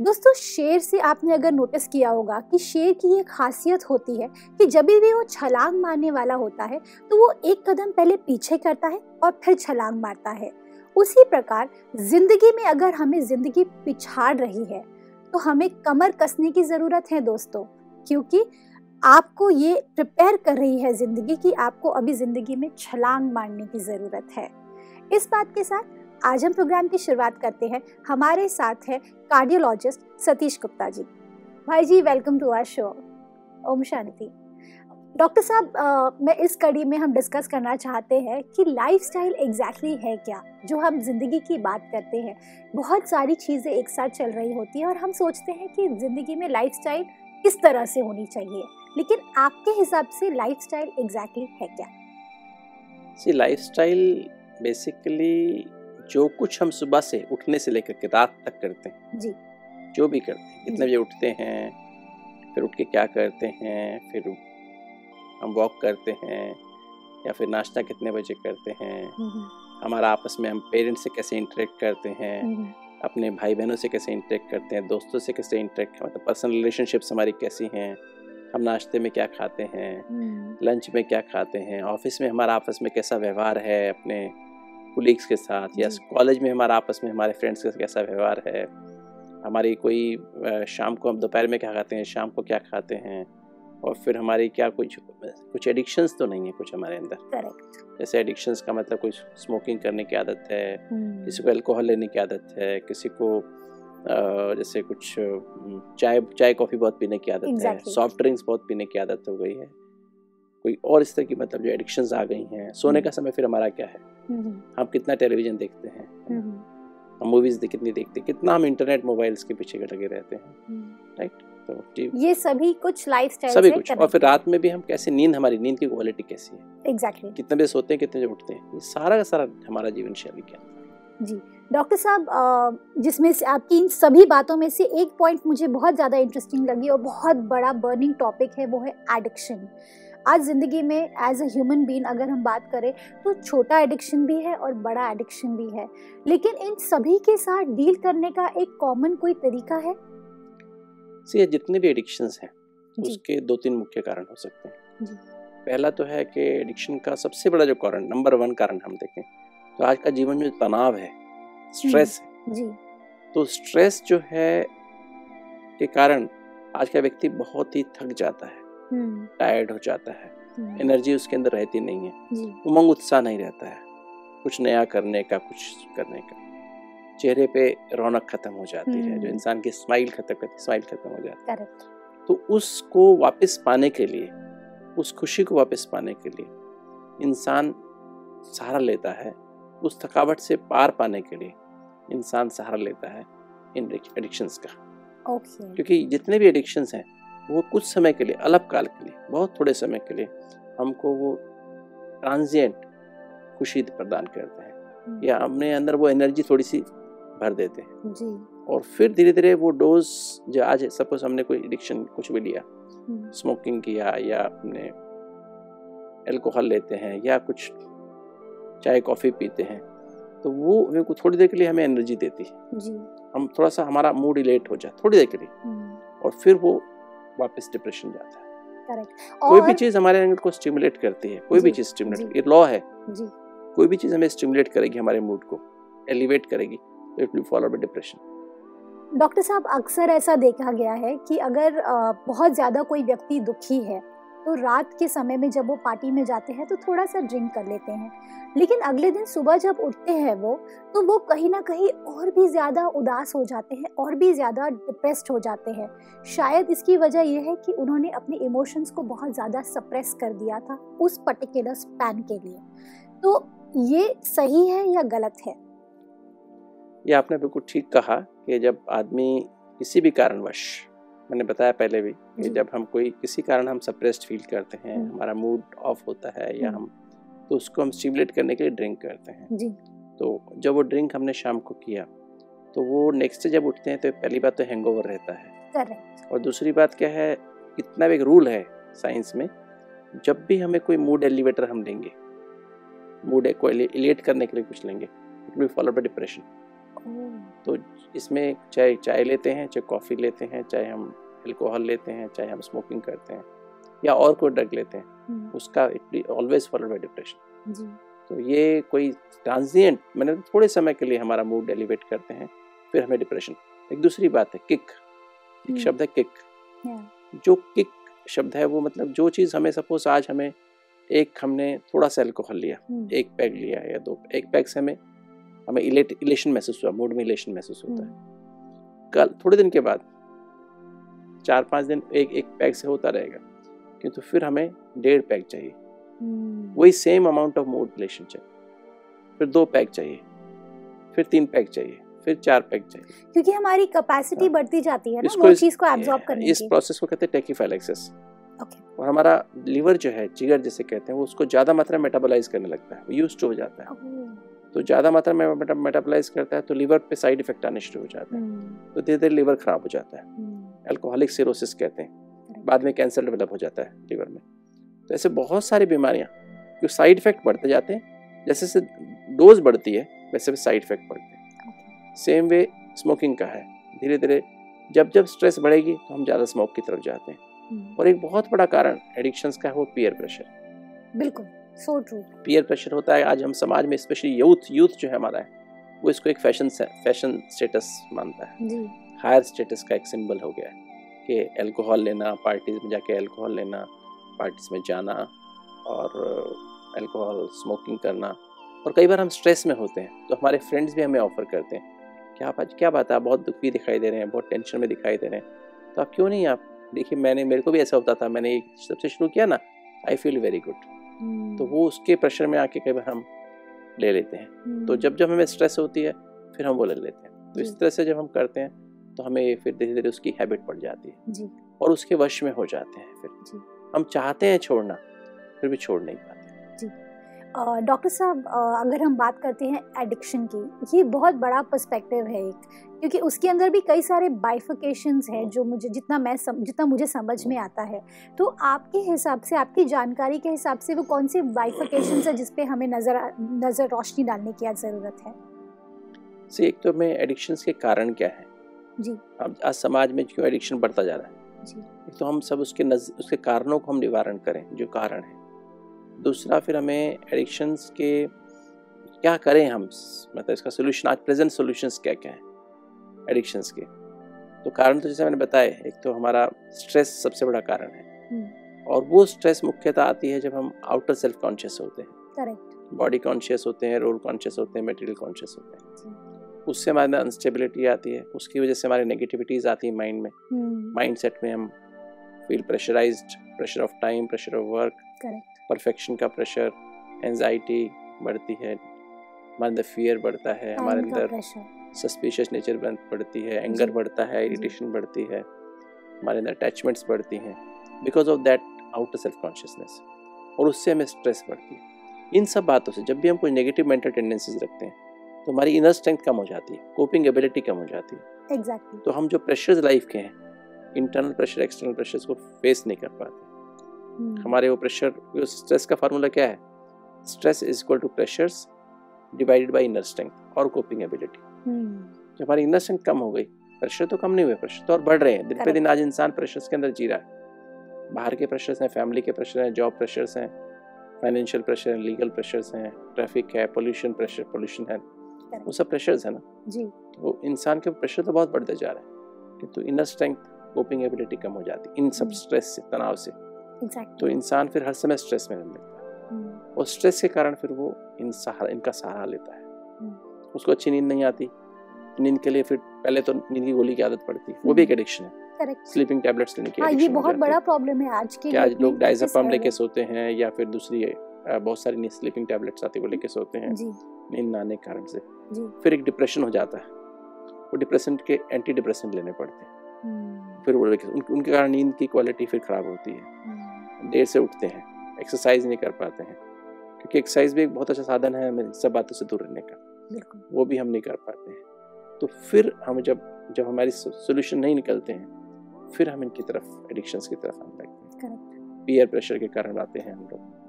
दोस्तों, शेर से आपने अगर नोटिस किया होगा कि शेर की एक खासियत होती है कि जब भी वो छलांग मारने वाला होता है तो वो एक कदम पहले पीछे करता है और फिर छलांग मारता है। उसी प्रकार, ज़िंदगी में अगर हमें ज़िंदगी पिछाड़ रही है तो हमें कमर कसने की ज़रूरत है दोस्तों, क्योंकि आपको ये प्रिपेयर कर रही है ज़िंदगी कि आपको अभी ज़िंदगी में छलांग मारने की ज़रूरत है। इस बात के साथ आज हम प्रोग्राम की शुरुआत करते हैं। हमारे साथ है कार्डियोलॉजिस्ट सतीश गुप्ता जी। भाई जी welcome to our show Om Shanti. Doctor साहब मैं इस कड़ी में हम डिस्कस करना चाहते हैं कि लाइफस्टाइल एग्जैक्टली है क्या? जो हम ज़िंदगी की बात करते हैं, बहुत सारी चीज़ें एक साथ चल रही होती हैं और हम सोचते हैं कि ज़िंदगी में लाइफस्टाइल किस तरह से होनी चाहिए। लेकिन आपके हिसाब से लाइफस्टाइल एग्जैक्टली है क्या? सी लाइफस्टाइल बेसिकली जो कुछ हम सुबह से उठने से लेकर के रात तक करते हैं। जी। जो भी करते हैं। कितने बजे उठते हैं फिर उठ के क्या करते हैं फिर हम वॉक करते हैं या फिर नाश्ता कितने बजे करते हैं। हम्म, हमारा आपस में हम पेरेंट्स से कैसे इंटरेक्ट करते हैं हम्म, अपने भाई बहनों से कैसे इंटरेक्ट करते हैं दोस्तों से कैसे इंटरेक्ट मतलब पर्सनल रिलेशनशिप्स हमारी कैसी हैं हम नाश्ते में क्या खाते हैं हम्म, लंच में क्या खाते हैं ऑफ़िस में हमारा आपस में कैसा व्यवहार है अपने कुलीग्स के साथ या कॉलेज में हमारा आपस में हमारे फ्रेंड्स के साथ कैसा व्यवहार है? हमारी कोई शाम को हम दोपहर में क्या खाते हैं शाम को क्या खाते हैं? और फिर हमारी क्या कुछ कुछ एडिक्शंस तो नहीं है कुछ हमारे अंदर? करेक्ट जैसे एडिक्शंस का मतलब कुछ स्मोकिंग करने की आदत है हम्म, किसी को अल्कोहल लेने की आदत है किसी को जैसे कुछ चाय चाय कॉफ़ी बहुत पीने की आदत exactly. है सॉफ्ट ड्रिंक्स बहुत पीने की आदत हो गई है। कोई और इस तरह की मतलब जो एडिक्शंस आ गई हैं सोने का समय फिर हमारा क्या है? हम्म, हम कितना टेलीविज़न देखते हैं? हम्म, हम मूवीज़ कितनी देखते हैं? कितना हम इंटरनेट मोबाइल्स के पीछे लगे रहते हैं? हम्म। राइट तो ये सभी कुछ लाइफस्टाइल सभी कुछ। और फिर रात में भी हम कैसे नींद हमारी नींद की क्वालिटी कैसी है? Exactly exactly. कितने बजे सोते हैं कितने बजे उठते हैं? ये सारा का सारा हमारा जीवन शैली क्या है? जी। डॉक्टर साहब जिसमें से आपकी इन सभी बातों में से एक पॉइंट मुझे बहुत ज़्यादा इंटरेस्टिंग लगी और बहुत बड़ा बर्निंग टॉपिक है वो है एडिक्शन आज ज़िंदगी में एज अ ह्यूमन बीन अगर हम बात करें तो छोटा एडिक्शन भी है और बड़ा एडिक्शन भी है। लेकिन इन सभी के साथ डील करने का एक कॉमन कोई तरीका है? ये जितने भी एडिक्शंस हैं उसके दो तीन मुख्य कारण हो सकते हैं। पहला तो है कि एडिक्शन का सबसे बड़ा जो कारण नंबर वन कारण हम देखें तो आज का जीवन में तनाव है स्ट्रेस है। जी। तो स्ट्रेस जो है के कारण आज का व्यक्ति बहुत ही थक जाता है। टायर्ड हो जाता है। हम्म, एनर्जी उसके अंदर रहती नहीं है। उमंग उत्साह नहीं रहता है। कुछ नया करने का कुछ करने का। चेहरे पे रौनक खत्म हो जाती है जो हम्म। इंसान की स्माइल खत्म करती स्माइल खत्म हो जाती है। तो उसको वापस पाने के लिए उस खुशी को वापस पाने के लिए इंसान सहारा लेता है। उस थकावट से पार पाने के लिए इंसान सहारा लेता है इन एडिक्शंस का। ओके क्योंकि जितने भी एडिक्शंस हैं वो कुछ समय के लिए अल्पकाल के लिए बहुत थोड़े समय के लिए हमको वो ट्रांजिएंट खुशी प्रदान करते हैं। या अपने अंदर वो एनर्जी थोड़ी सी भर देते हैं। जी। और फिर धीरे धीरे वो डोज जो आज सपोज़ हमने कोई एडिक्शन कुछ भी लिया हम्म, स्मोकिंग किया या अपने एल्कोहल लेते हैं या कुछ चाय कॉफ़ी पीते हैं तो वो हमें को थोड़ी देर के लिए हमें एनर्जी देती है। जी। हम थोड़ा सा हमारा मूड इलेट हो जाए थोड़ी देर के लिए। हम्म, और फिर वो वापस डिप्रेशन जाता है। करेक्ट कोई भी चीज़ हमारे एंगल को स्टिमुलेट करती है कोई भी चीज़ स्टिमुलेट ये लॉ है। जी। कोई भी चीज़ हमें स्टिमुलेट करेगी हमारे मूड को एलिवेट करेगी तो it will follow by depression doctor साहब अक्सर ऐसा देखा गया है कि अगर बहुत ज़्यादा कोई व्यक्ति दुखी है तो रात के समय में जब वो पार्टी में जाते हैं तो थोड़ा सा ड्रिंक कर लेते हैं। लेकिन अगले दिन सुबह जब उठते हैं वो तो वो कहीं ना कहीं और भी ज़्यादा उदास हो जाते हैं, और भी ज़्यादा डिप्रेस्ड हो जाते हैं। शायद इसकी वजह यह है कि उन्होंने अपने इमोशंस को बहुत ज़्यादा सप्रेस कर दिया था उस पर्टिकुलर स्पैन के लिए। तो ये सही है या गलत है? ये आपने बिल्कुल ठीक कहा कि जब आदमी किसी भी कारणवश मैंने बताया पहले भी कि जब हम कोई किसी कारण हम सप्रेस्ड फील करते हैं हम्म। हमारा मूड ऑफ़ होता है या हम्म। हम तो उसको हम स्टिमुलेट करने के लिए ड्रिंक करते हैं। जी। तो जब वो ड्रिंक हमने शाम को किया तो वो नेक्स्ट डे जब उठते हैं तो पहली बात तो हैंगओवर रहता है। और दूसरी बात क्या है इतना भी एक रूल है साइंस में जब भी हमें कोई मूड एलिवेटर हम लेंगे मूड को एलिएट करने के लिए कुछ लेंगे it will follow by depression तो इसमें चाहे चाय लेते हैं चाहे कॉफ़ी लेते हैं चाहे हम अल्कोहल लेते हैं चाहे हम स्मोकिंग करते हैं या और कोई ड्रग लेते हैं उसका it always follow by depression तो ये कोई ट्रांजिएंट मैंने थोड़े समय के लिए हमारा मूड एलिवेट करते हैं फिर हमें डिप्रेशन एक दूसरी बात है किक एक हम्म। शब्द है किक जो किक शब्द है वो मतलब जो चीज़ हमें सपोज़ आज हमें एक हमने थोड़ा सा अल्कोहल लिया हम्म, एक पैग लिया या दो एक पैग से हमें हमें इलेशन महसूस हुआ मूड में इलेशन महसूस होता है। हम्म, कल थोड़े दिन के बाद चार पाँच दिन एक एक पैग से होता रहेगा किंतु तो फिर हमें डेढ़ पैग चाहिए। हम्म, वही same amount of mood elation चाहिए। फिर दो पैग चाहिए फिर तीन पैग चाहिए फिर चार पैग चाहिए। क्योंकि हमारी कैपेसिटी हाँ। बढ़ती जाती है ना वो चीज़ को एब्जॉर्ब करने इस प्रोसेस को कहते हैं टेकिफाइलेक्सिस ओके और हमारा लीवर जो है जिगर जिसे कहते हैं वो उसको ज़्यादा मात्रा में मेटाबोलाइज करने लगता है यूज़ हो जाता है। तो ज़्यादा मात्रा में मेटाबोलाइज करता है तो लीवर पे साइड इफ़ेक्ट आने शुरू हो जाते हैं। हम्म, तो धीरे धीरे लीवर खराब हो जाता है। हम्म, अल्कोहलिक सिरोसिस कहते हैं। बाद में कैंसर डेवलप हो जाता है लीवर में। तो ऐसे बहुत सारी बीमारियाँ जो साइड इफ़ेक्ट बढ़ते जाते हैं। जैसे जैसे डोज बढ़ती है वैसे वैसे साइड इफ़ेक्ट बढ़ते हैं। सेम वे स्मोकिंग का है। धीरे धीरे जब जब स्ट्रेस बढ़ेगी तो हम ज़्यादा स्मोक की तरफ़ जाते हैं। हम्म, और एक बहुत बड़ा कारण एडिक्शंस का है वो पीयर प्रेशर बिल्कुल। सो ट्रू पीयर प्रेशर होता है। आज हम समाज में स्पेशली यूथ यूथ जो है हमारा है वो इसको एक फ़ैशन फ़ैशन स्टेटस मानता है। जी। हायर स्टेटस का एक सिंबल हो गया है कि अल्कोहल लेना पार्टीज़ में जाके अल्कोहल लेना पार्टीज़ में जाना और अल्कोहल स्मोकिंग करना। और कई बार हम स्ट्रेस में होते हैं तो हमारे फ्रेंड्स भी हमें ऑफ़र करते हैं कि आप आज क्या बात है? आप बहुत दुखी दिखाई दे रहे हैं बहुत टेंशन में दिखाई दे रहे हैं। तो आप क्यों नहीं आप? देखिए मैंने मेरे को भी ऐसा होता था। मैंने सबसे शुरू किया ना आई फील वेरी गुड तो वो उसके प्रेशर में आके कई बार हम ले लेते हैं। हम्म, तो जब जब हमें स्ट्रेस होती है फिर हम वो ले लेते हैं। तो इस तरह से जब हम करते हैं तो हमें फिर धीरे धीरे उसकी हैबिट पड़ जाती है। जी। और उसके वश में हो जाते हैं फिर। हम चाहते हैं छोड़ना फिर भी छोड़ नहीं पाते। डॉक्टर साहब अगर हम बात करते हैं एडिक्शन की ये बहुत बड़ा पर्सपेक्टिव है एक क्योंकि उसके अंदर भी कई सारे बाइफिकेशंस हैं जो मुझे जितना मैं सम, जितना मुझे समझ में आता है। तो आपके हिसाब से आपकी जानकारी के हिसाब से वो कौन से बाइफिकेशंस है जिस पे हमें नज़र नज़र रोशनी डालने की ज़रूरत है? से एक तो हमें एडिक्शंस के कारण क्या है? जी। अब आज समाज में क्यों एडिक्शन बढ़ता जा रहा है? जी। एक तो हम सब उसके नज उसके कारणों को हम निवारण करें जो कारण है। दूसरा फिर हमें एडिक्शंस के क्या करें हम? मतलब इसका सोल्यूशन आज प्रेजेंट सॉल्यूशंस क्या क्या हैं? एडिक्शंस के। तो कारण तो जैसे मैंने बताया एक तो हमारा स्ट्रेस सबसे बड़ा कारण है। हम्म, और वो स्ट्रेस मुख्यतः आती है जब हम आउटर सेल्फ कॉन्शियस होते हैं। बॉडी कॉन्शियस होते हैं रोल कॉन्शियस होते हैं मेटेरियल कॉन्शियस होते हैं। उससे हमारे अंदर अनस्टेबिलिटी आती है। उसकी वजह से हमारी नेगेटिविटीज आती है माइंड में। हम्म, माइंड सेट में हम feel pressurised pressure of time pressure of work correct perfection का प्रेशर एनजाइटी बढ़ती है हमारे अंदर फियर बढ़ता है हमारे अंदर सस्पिशियस नेचर बढ़ती है एंगर बढ़ता है इरिटेशन बढ़ती है हमारे अंदर अटैचमेंट्स बढ़ती हैं because of that outer self consciousness और उससे हमें स्ट्रेस बढ़ती है। इन सब बातों से जब भी हम कोई नेगेटिव मेंटल टेंडेंसीज रखते हैं तो हमारी इनर स्ट्रेंथ कम हो जाती है कोपिंग एबिलिटी कम हो जाती है। एग्जैक्टली तो हम जो प्रेशर्स लाइफ के हैं इंटरनल प्रेशर एक्सटर्नल प्रेशर्स को फेस नहीं कर पाते। हमारे वो प्रेशर स्ट्रेस का फार्मूला क्या है? Stress is equal to pressures divided by inner strength और कोपिंग एबिलिटी जब हमारी इनर स्ट्रेंथ कम हो गई प्रेशर तो कम नहीं हुए प्रेशर तो और बढ़ रहे हैं। दिन पे दिन आज इंसान प्रेशर्स के अंदर जी रहा है। बाहर के प्रेशर्स हैं फैमिली के प्रेशर हैं जॉब प्रेशर्स हैं फाइनेंशियल प्रेशर हैं लीगल प्रेशर्स हैं ट्रैफ़िक है पोल्यूशन प्रेशर पोल्यूशन है। वो सब प्रेशर्स है ना? जी। तो इंसान के प्रेशर तो बहुत बढ़ते जा रहे हैं। किंतु इनर स्ट्रेंथ कोपिंग एबिलिटी कम हो जाती है। इन सब। स्ट्रेस से तनाव से। तो इंसान फिर हर समय स्ट्रेस में रहने लगता है। और स्ट्रेस के कारण फिर वो इन सहारा इनका सहारा लेता है। हम्म। उसको अच्छी नींद नहीं आती। नींद के लिए फिर पहले तो नींद की गोली की आदत पड़ती है। वो भी एक हम्म। एडिक्शन है। करेक्ट स्लीपिंग टैबलेट्स लेने की हाँ ये बहुत बड़ा है। प्रॉब्लम है आज के आज लोग डाइजापाम लेके सोते हैं या फिर दूसरी बहुत सारी स्लीपिंग टैबलेट्स आती है वो लेके सोते हैं। जी। नींद ना आने के कारण से। जी। फिर एक डिप्रेशन हो जाता है। वो डिप्रेशन के एंटी डिप्रेशन लेने पड़ते हैं। हम्म, फिर वो लेके उनके कारण नींद की क्वालिटी फिर खराब होती है। हम्म, देर से उठते हैं एक्सरसाइज नहीं कर पाते हैं। क्योंकि एक्सरसाइज भी एक बहुत अच्छा साधन है हमें सब बातों से दूर रहने का। वो भी हम नहीं कर पाते हैं। तो फिर हम जब जब हमारी सोल्यूशन नहीं निकलते हैं फिर हम इनकी तरफ़ एडिक्शंस की तरफ़ हम लगते हैं। पीयर प्रेशर के कारण आते हैं हम लोग।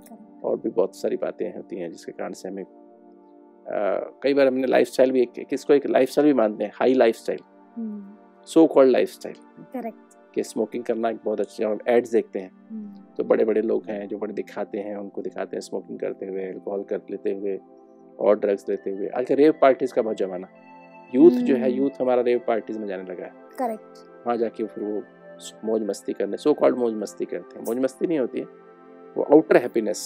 और भी बहुत सारी बातें होती हैं जिसके कारण से हमें कई बार हमने लाइफ भी एक किसको एक लाइफ भी मानते हैं high life style so called life style correct कि स्मोकिंग करना एक बहुत अच्छा हम एड्स देखते हैं। तो बड़े बड़े लोग हैं जो बड़े दिखाते हैं उनको दिखाते हैं स्मोकिंग करते हुए अल्कोहल कर लेते हुए और ड्रग्स लेते हुए। आजकल रेव पार्टीज़ का बहुत जमाना। यूथ जो है हम्म। यूथ हमारा रेव पार्टीज़ में जाने लगा है। करेक्ट वहाँ जाके फिर वो मौज मस्ती करने सो कॉल्ड मौज मस्ती करते हैं। मौज मस्ती नहीं होती है। वो outer happiness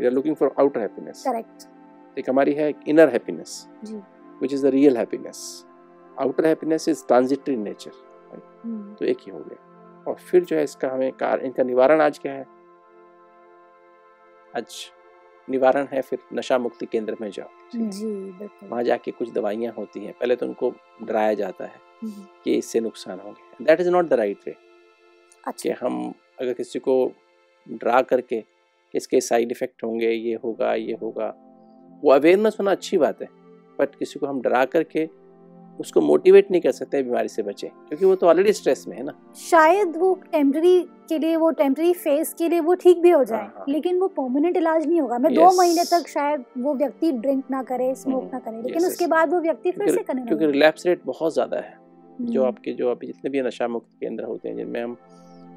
we are looking for outer happiness correct एक हमारी है inner happiness ji. Which is the real happiness outer happiness is transitory nature तो एक ही हो गया। और फिर जो है इसका हमें कार इनका निवारण आज क्या है? आज निवारण है फिर नशा मुक्ति केंद्र में जाओ। जी बिल्कुल। वहाँ जाके कुछ दवाइयाँ होती हैं। पहले तो उनको डराया जाता है हम्म, कि इससे नुकसान होंगे that is not the right way कि हम अगर किसी को डरा करके इसके साइड इफ़ेक्ट होंगे ये होगा ये होगा वो अवेयरनेस होना अच्छी बात है। बट किसी को हम डरा करके उसको मोटिवेट नहीं कर सकते बीमारी से बचे क्योंकि वो तो ऑलरेडी स्ट्रेस में है ना। शायद वो टेम्पररी के लिए वो टेम्पररी फेस के लिए वो ठीक भी हो जाए हाँ, हाँ। लेकिन वो परमानेंट इलाज नहीं होगा। मैं दो महीने तक शायद वो व्यक्ति ड्रिंक ना करे स्मोक हम्म, ना करे लेकिन yes, उसके yes. बाद वो व्यक्ति फिर से करने क्योंकि रिलैप्स रेट बहुत ज़्यादा है जो हम्म, आपके जो अभी जितने भी नशा मुक्त केंद्र होते हैं जिनमें हम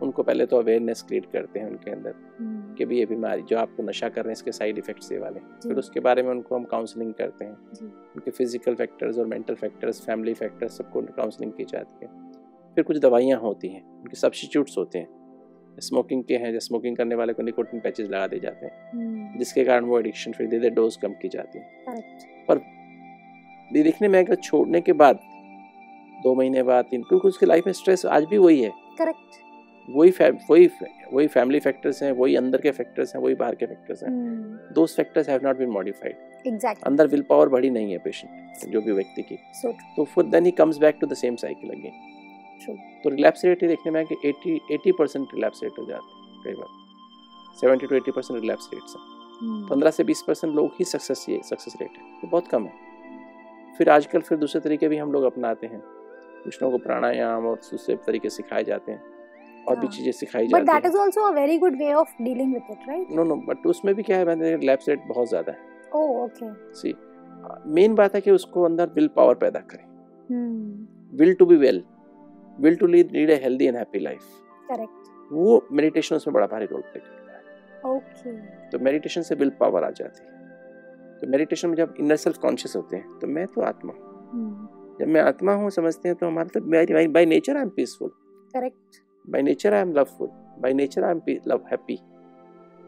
उनको पहले तो अवेयरनेस क्रिएट करते हैं उनके अंदर हम्म, कि भी ये बीमारी जो आपको नशा कर रहे हैं इसके साइड इफेक्ट्स ये वाले। फिर उसके बारे में उनको हम काउंसलिंग करते हैं। उनके फ़िज़िकल फैक्टर्स और मेंटल फैक्टर्स फैमिली फैक्टर्स सबको काउंसलिंग की जाती है। फिर कुछ दवाइयाँ होती हैं उनके सब्सिट्यूट्स होते हैं। स्मोकिंग के हैं जो स्मोकिंग करने वाले को निकोटिन पैचेज लगा दिए जाते हैं हम्म, जिसके कारण वो एडिक्शन फिर धीरे धीरे डोज कम की जाती है। पर देखने में अगर छोड़ने के बाद दो महीने बाद तीन क्योंकि उसकी लाइफ में स्ट्रेस आज भी वही है। Correct, वही वही वही फैमिली फैक्टर्स हैं वही अंदर के फैक्टर्स हैं वही बाहर के फैक्टर्स हैं। Those factors have not been modified exactly, अंदर विल पावर बढ़ी नहीं है पेशेंट जो भी व्यक्ति की। So तो फिर then he comes back to the same cycle again तो रिलैप्स रेट ये देखने में है कि 80 80 परसेंट रिलैप्स रेट हो जाते हैं कई बार। 70 टू 80 परसेंट रिलैप्स रेट्स हैं। हम्म, 15 से 20 परसेंट लोग ही सक्सेस ये सक्सेस रेट है। तो बहुत कम है। फिर आजकल फिर दूसरे तरीके भी हम लोग अपनाते हैं। कुछ लोगों को प्राणायाम और दूसरे तरीके सिखाए जाते हैं। और भी हाँ। चीज़ें सिखाई but that जाती is also a very good way of dealing with it right? हैं नो नो बट उसमें भी क्या है मैंने रिलैप्स रेट बहुत ज़्यादा है। Oh okay. सी मेन बात है कि उसको अंदर विल पावर पैदा करें। Will to be well will to lead lead a healthy and happy life correct, वो मेडिटेशन उसमें बड़ा भारी रोल प्ले करता है। Okay, तो मेडिटेशन से विल पावर आ जाती है। तो मेडिटेशन में जब इनर सेल्फ कॉन्शियस होते हैं तो मैं तो आत्मा हूँ। Hmm, जब मैं आत्मा हूँ समझते हैं तो हमारा तो by nature I am peaceful correct, nature I am loveful by nature I am love happy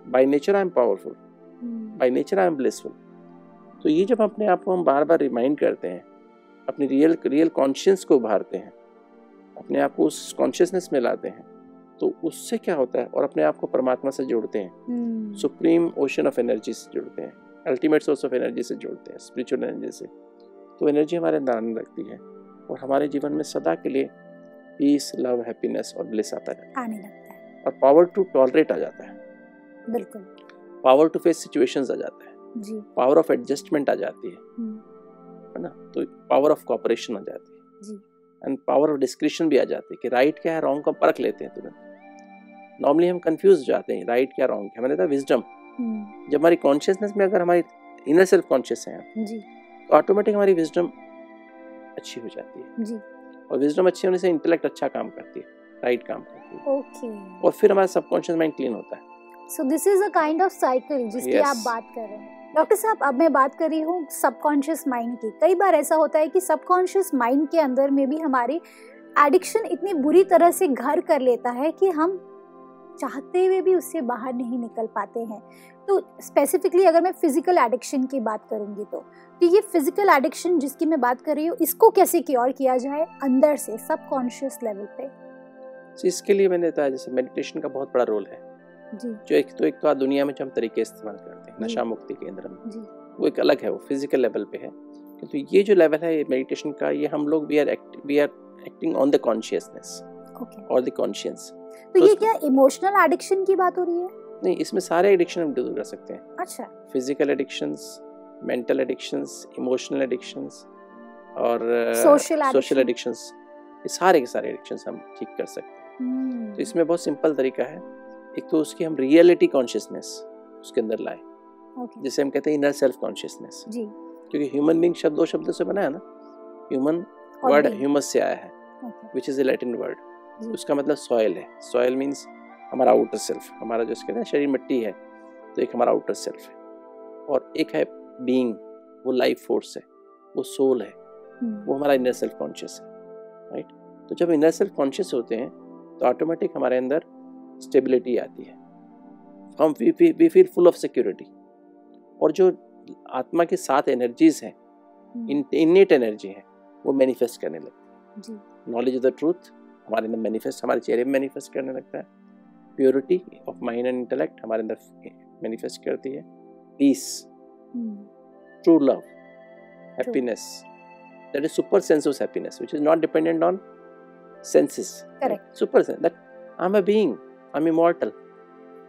by nature I am powerful hmm, by nature I am blissful तो ये जब अपने आप को हम बार बार रिमाइंड करते हैं अपनी रियल रियल कॉन्शियस को उभारते हैं अपने आप को उस कॉन्शियसनेस में लाते हैं तो उससे क्या होता है? और अपने आप को परमात्मा से जोड़ते हैं। सुप्रीम ओशन ऑफ़ एनर्जी से जुड़ते हैं। अल्टीमेट सोर्स ऑफ़ एनर्जी से जुड़ते हैं स्पिरिचुअल एनर्जी से। तो एनर्जी हमारे अंदर आने लगती है। और हमारे जीवन में सदा के लिए पीस लव हैप्पीनेस और ब्लिस आता रहता आने लगता है। है और पावर टू टॉलरेट आ जाता है। बिल्कुल। पावर टू फेस सिचुएशंस आ जाता है। जी। पावर ऑफ़ एडजस्टमेंट आ जाती है। हम्म, है ना? तो पावर ऑफ़ कॉपरेशन आ जाती है। जी। एंड पावर ऑफ़ डिस्क्रिप्शन भी आ जाती है कि राइट क्या है रॉन्ग को परख लेते हैं तुरंत। नॉर्मली हम कंफ्यूज जाते हैं राइट क्या रॉन्ग क्या। मैंने कहा विजडम हम्म, जब हमारी कॉन्शियसनेस में अगर हमारी इनर सेल्फ कॉन्शियस है जी। तो ऑटोमेटिक हमारी विजडम अच्छी हो जाती है। जी। और विजडम अच्छी होने से इंटेलेक्ट अच्छा काम करती है राइट काम करती है। ओके और फिर हमारा सबकॉन्शियस माइंड क्लीन होता है। So this is a kind of cycle जिसकी Yes. आप बात कर रहे हैं। डॉक्टर साहब अब मैं बात कर रही हूँ सबकॉन्शियस माइंड की। कई बार ऐसा होता है कि सबकॉन्शियस माइंड के अंदर में भी हमारी एडिक्शन इतनी बुरी तरह से घर कर लेता है कि हम चाहते हुए भी उससे बाहर नहीं निकल पाते हैं। तो स्पेसिफिकली अगर मैं फ़िज़िकल एडिक्शन की बात करूँगी तो तो ये फ़िज़िकल एडिक्शन जिसकी मैं बात कर रही हूँ इसको कैसे क्योर किया जाए अंदर से सबकॉन्शियस लेवल पे? तो इसके लिए मैंने बताया जैसे मेडिटेशन का बहुत बड़ा रोल है। जी। जो एक तो एक तो आज दुनिया में जो हम तरीके इस्तेमाल करते हैं नशा मुक्ति केंद्र में जी। वो एक अलग है वो फ़िज़िकल लेवल पे है। किंतु ये जो लेवल है मेडिटेशन का ये हम लोग we are we are acting on the consciousness और द कॉन्शियस तो तो ये क्या इमोशनल एडिक्शन की बात हो रही है? नहीं इसमें सारे एडिक्शन हम दूर कर सकते हैं। अच्छा। Physical addictions mental addictions emotional addictions और सोशल addiction. एडिक्शंस ये सारे के सारे एडिक्शंस हम ठीक कर सकते हैं। हम्म, तो इसमें बहुत सिंपल तरीका है। एक तो उसकी हम रियलिटी कॉन्शियसनेस उसके अंदर लाए। ओके जिसे हम कहते हैं इनर सेल्फ कॉन्शियसनेस जी। क्योंकि ह्यूमन बींग शब्द दो शब्दों से बना है ना ह्यूमन वर्ड ह्यूमस से आया है which is a Latin word. उसका मतलब सॉयल है। सॉयल मीन्स हमारा आउटर सेल्फ हमारा जो कहते हैं शरीर मिट्टी है तो एक हमारा आउटर सेल्फ है। और एक है बीइंग वो लाइफ फोर्स है वो सोल है। हम्म, वो हमारा इनर सेल्फ कॉन्शियस है राइट तो जब इनर सेल्फ कॉन्शियस होते हैं तो ऑटोमेटिक हमारे अंदर स्टेबिलिटी आती है। हम we feel full of security और जो आत्मा के साथ एनर्जीज हैं हम्म, इनेट एनर्जी है वो मैनिफेस्ट करने लगती है। नॉलेज ऑफ़ द ट्रूथ हमारे अंदर मैनिफेस्ट हमारे चेहरे में मैनिफेस्ट करने लगता है purity of mind and intellect हमारे अंदर मैनिफेस्ट करती है पीस हम्म, true love, happiness. That is super sensuous happiness, which is not dependent on senses. Correct. Right? Super sense that I'm a being, I'm immortal.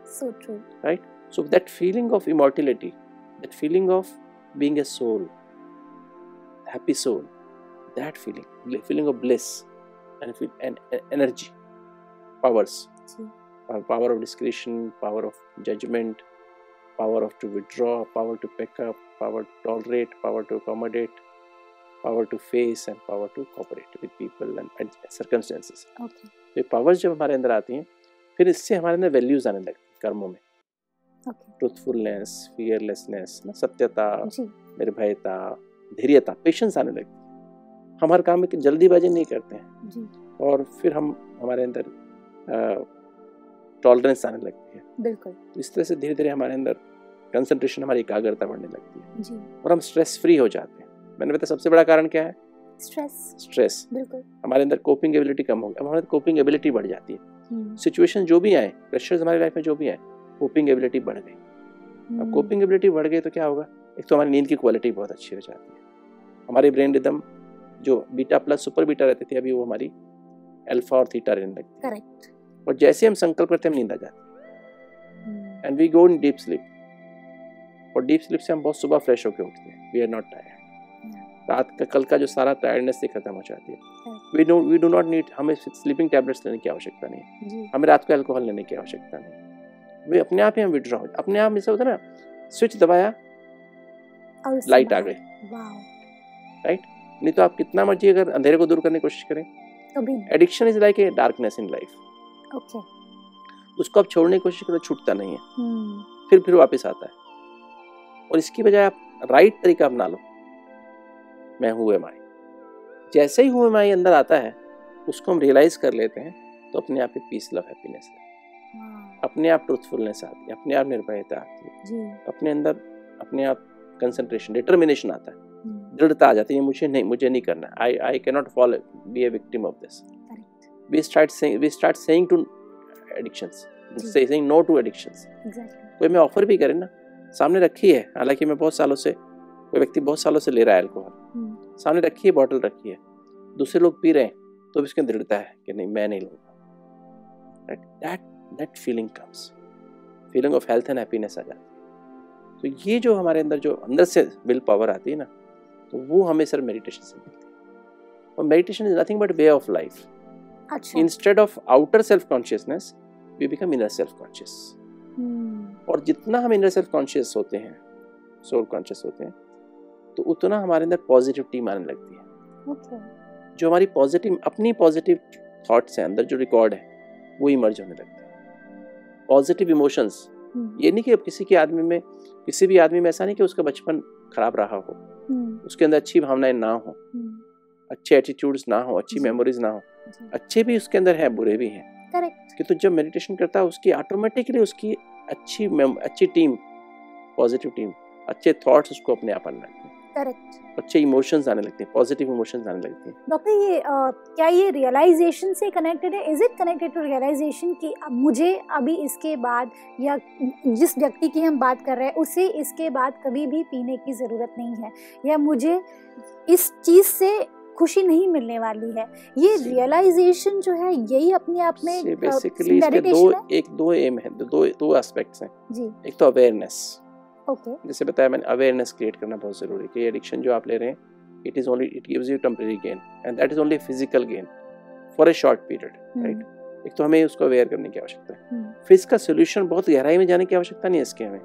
so true So that feeling of immortality, that feeling of being a soul, happy soul, that feeling, bl- feeling of bliss and, feel, and and energy, powers, जी power of discretion, power of judgment, power of to withdraw, power to pick up, power to tolerate, power to accommodate, power to face, and power to cooperate with people and, and circumstances. Okay तो ये powers जब हमारे अंदर आती हैं फिर इससे हमारे अंदर वैल्यूज़ आने लगती हैं कर्मों में ट्रूथफुलनेस फियरलेसनेस सत्यता निर्भयता धैर्यता पेशेंस आने लगती हम हर काम में जल्दीबाजी नहीं करते हैं। जी। और फिर हम हमारे अंदर टॉलरेंस आने लगती है। बिल्कुल। तो इस तरह से धीरे धीरे हमारे अंदर कंसंट्रेशन हमारी एकाग्रता बढ़ने लगती है। जी। और हम स्ट्रेस फ्री हो जाते हैं। मैंने बताया सबसे बड़ा कारण क्या है? स्ट्रेस स्ट्रेस बिल्कुल। हमारे अंदर कोपिंग एबिलिटी कम हो गई अब हमारे कोपिंग एबिलिटी बढ़ जाती है। हम्म, सिचुएशन जो भी आए प्रेशर्स हमारी लाइफ में जो भी आए कोपिंग एबिलिटी बढ़ गई। अब हम्म, कोपिंग एबिलिटी बढ़ गई तो क्या होगा? एक तो हमारी नींद की क्वालिटी बहुत अच्छी हो जाती है। हमारी ब्रेन रिदम जो बीटा प्लस सुपर बीटा रहती थी अभी वो हमारी अल्फ़ा और थीटा रहने लगती करेक्ट और जैसे हम संकल्प करते हम नींद आ जाती and we go in deep sleep और डीप स्लीप से हम बहुत सुबह फ्रेश होकर उठते हैं। वी आर नॉट टायर्ड रात का कल का जो सारा टायर्डनेस से खत्म हो जाती है। We do we do not need हमें स्लीपिंग टैबलेट्स लेने की आवश्यकता नहीं है। हमें रात को अल्कोहल लेने की आवश्यकता नहीं वे अपने आप ही हम विड्रॉ हो अपने आप ऐसा होता है ना स्विच दबाया और लाइट आ गई। वाओ नहीं तो आप कितना मर्ज़ी अगर अंधेरे को दूर करने की कोशिश करें। Addiction is like a darkness in life okay उसको आप छोड़ने की कोशिश करो छूटता नहीं है। हम्म, फिर फिर वापस आता है। और इसकी बजाय आप राइट तरीका अपना लो। मैं हूँ एम जैसे ही हूँ एम अंदर आता है उसको हम रियलाइज़ कर लेते हैं तो अपने आप ही पीस लव हैप्पीनेस है। अपने आप ट्रूथफुलनेस आती है अपने आप निर्भयता आती है। अपने अंदर अपने आप कंसंट्रेशन डिटर्मिनेशन आता है। दृढ़ता आ जाती है मुझे नहीं मुझे नहीं करना I I can not follow be a victim of this correct we start saying we start saying to addictions. जी। say, saying no to addictions. Exactly कोई मैं ऑफ़र भी करे ना सामने रखी है हालाँकि मैं बहुत सालों से कोई व्यक्ति बहुत सालों से ले रहा है अल्कोहल सामने रखी है बॉटल रखी है दूसरे लोग पी रहे हैं तो भी उसके दृढ़ता है कि नहीं मैं नहीं लूँगा। That that feeling comes feeling of health and happiness आ जाती है। तो ये जो हमारे अंदर जो अंदर से विल पावर आती है ना तो वो हमें सर मेडिटेशन से मिलती है। और meditation is nothing but way of life अच्छा। Of outer self consciousness we become inner self conscious हम्म, और जितना हम इनर सेल्फ कॉन्शियस होते हैं सोल कॉन्शियस होते हैं तो उतना हमारे अंदर पॉजिटिव टीम आने लगती है। ओके जो हमारी पॉजिटिव अपनी पॉजिटिव थॉट्स हैं अंदर जो रिकॉर्ड है वो इमर्ज होने लगता है। पॉजिटिव इमोशंस हम्म, ये नहीं कि किसी के आदमी में किसी भी आदमी में ऐसा नहीं कि उसका बचपन खराब रहा हो। उसके अंदर अच्छी भावनाएँ ना हो हम्म, अच्छे एटीट्यूड्स ना हो अच्छी मेमोरीज ना हो अच्छे भी उसके अंदर है बुरे भी हैं। करेक्ट कि तो जब मेडिटेशन करता है उसकी ऑटोमेटिकली उसकी अच्छी अच्छी टीम पॉजिटिव टीम अच्छे थॉट्स उसको अपने आप आने लगते हैं करेक्ट। अच्छे इमोशंस आने लगते हैं पॉजिटिव इमोशंस आने लगते हैं। डॉक्टर ये अ, क्या ये रियलाइजेशन से कनेक्टेड है? Is it connected to realisation कि अब मुझे अभी इसके बाद या जिस व्यक्ति की हम बात कर रहे हैं उसे इसके बाद कभी भी पीने की ज़रूरत नहीं है या मुझे इस चीज़ से खुशी नहीं मिलने वाली है। ये रियलाइजेशन जो है यही अपने आप में बेसिकली इसके दो है? एक दो एम है दो दो एस्पेक्ट्स हैं। जी। एक तो अवेयरनेस ओके जैसे बताया मैंने अवेयरनेस क्रिएट करना बहुत ज़रूरी है कि एडिक्शन जो आप ले रहे हैं it is only it gives you temporary gain and that is only physical gain for a short period right एक तो हमें उसको अवेयर करने की आवश्यकता है। हम्म। फिर इसका सोल्यूशन बहुत गहराई में जाने की आवश्यकता नहीं है इसके हमें।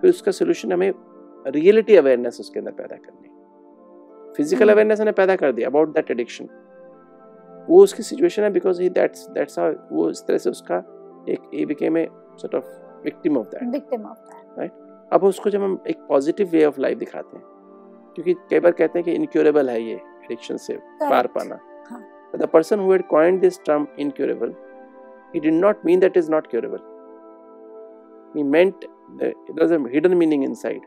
फिर उसका सोल्यूशन हमें रियलिटी अवेयरनेस उसके अंदर पैदा करनी फ़िज़िकल। अवेयरनेस ने पैदा कर दिया अबाउट दैट एडिक्शन वो उसकी सिचुएशन है because he that's that's how वो इस तरह से उसका एक a became a sort of victim of that victim of that अब उसको जब हम एक पॉजिटिव वे ऑफ़ लाइफ दिखाते हैं क्योंकि कई बार कहते हैं कि इनक्योरेबल है ये एडिक्शन से पार पाना। The person who had this term incurable he did not mean that is not curable he meant it is a hidden meaning inside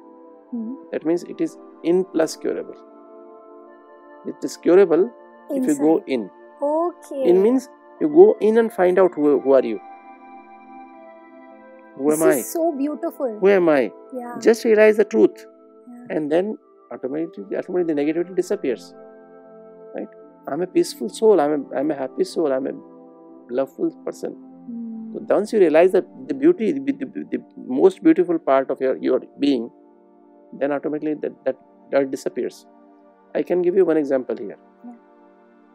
that means it is in plus curable it is curable if you go in okay in means you go in and find out who are you Who this am I? so beautiful. Who am I? Yeah. Just realize the truth. Yeah. And then automatically, automatically the negativity disappears. Right? I'm a peaceful soul. I'm a, I'm a happy soul. I'm a loveful person. Mm. So once you realize that the beauty, the, the, the, most beautiful part of your, your being, then automatically that, that, that disappears. I can give you one example here. Yeah.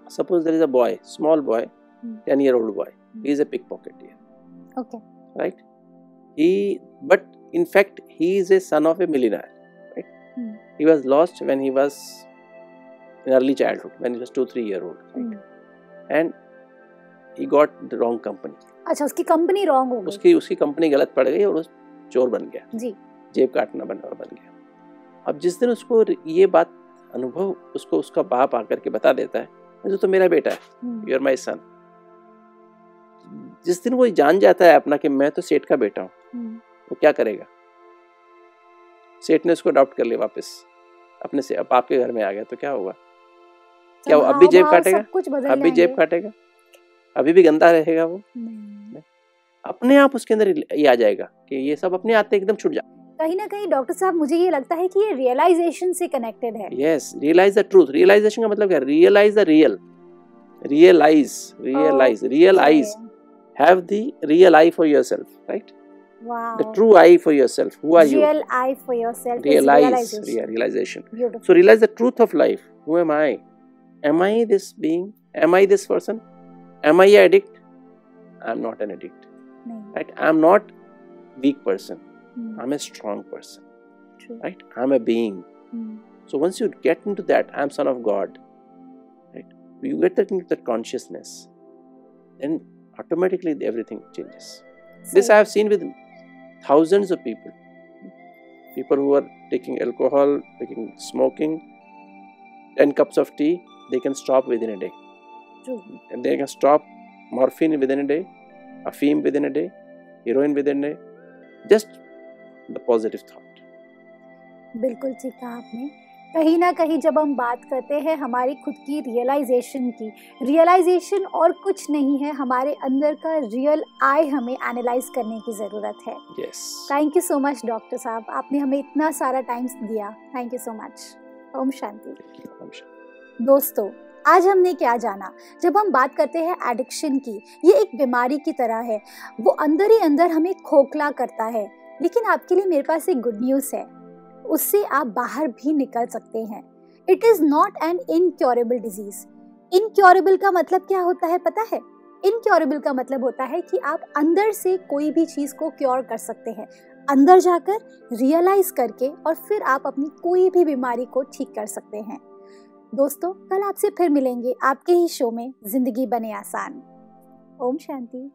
Suppose there is a boy, small boy, mm. 10 year old boy. Mm. He is a pickpocket here. Okay. Right? He but in fact he is a son of a millionaire right? Hmm. he was lost when he was in early childhood when he was two three year old right? and he got the wrong company. अच्छा उसकी company wrong हो गई। उसकी उसकी company गलत पड़ गई और वो चोर बन गया। जी। जेब काटना बन बन गया। अब जिस दिन उसको ये बात अनुभव उसको उसका बाप आकर के बता देता है जो तो मेरा बेटा है। यू आर माई सन जिस दिन वो जान जाता है अपना कि मैं तो सेठ का बेटा हूँ वो क्या करेगा? सेठ ने उसको अडॉप्ट कर लिया वापस। अपने से अब आपके घर में आ गया तो क्या होगा? क्या वो अब भी जेब काटेगा? अब भी जेब काटेगा? अभी भी गंदा रहेगा वो? अपने आप उसके अंदर ये आ जाएगा कि ये सब अपने आते एकदम छूट जा कहीं ना कहीं डॉक्टर साहब मुझे ये लगता है कि ये रियलाइजेशन से कनेक्टेड है। Yes realise the truth realisation का मतलब क्या? Realise the real realise realise real eyes have the real eye for yourself Wow. The true I for yourself. Who are real you? Real I for yourself. Realize, is realization. realization. Beautiful. So realize the truth of life. Who am I? Am I this being? Am I this person? Am I an addict? I'm not an addict. No. Right? I'm not weak person. Mm. I'm a strong person. True. Right? I'm a being. Mm. So once you get into that, I'm son of God. Right? You get that into that consciousness, then automatically everything changes. So, this I have seen with thousands of people people who are taking alcohol taking smoking 10 cups of tea they can stop within a day True. and they can stop morphine within a day afim within a day heroin within a day just the positive thought बिल्कुल ठीक कहा आपने कहीं ना कहीं जब हम बात करते हैं हमारी खुद की रियलाइजेशन की रियलाइजेशन और कुछ नहीं है हमारे अंदर का रियल आई हमें एनालाइज करने की ज़रूरत है। Thank you so much doctor साहब। आपने हमें इतना सारा टाइम दिया। थैंक यू सो मच ओम शांति. दोस्तों आज हमने क्या जाना? जब हम बात करते हैं एडिक्शन की ये एक बीमारी की तरह है। वो अंदर ही अंदर हमें खोखला करता है। लेकिन आपके लिए मेरे पास एक गुड न्यूज़ है। उससे आप बाहर भी निकल सकते हैं। It is not an incurable disease incurable का मतलब क्या होता है पता है? इनक्योरेबल का मतलब होता है कि आप अंदर से कोई भी चीज़ को क्योर कर सकते हैं। अंदर जाकर रियलाइज़ करके और फिर आप अपनी कोई भी बीमारी को ठीक कर सकते हैं। दोस्तों, कल आपसे फिर मिलेंगे आपके ही शो में, ज़िंदगी बने आसान। ओम शांति।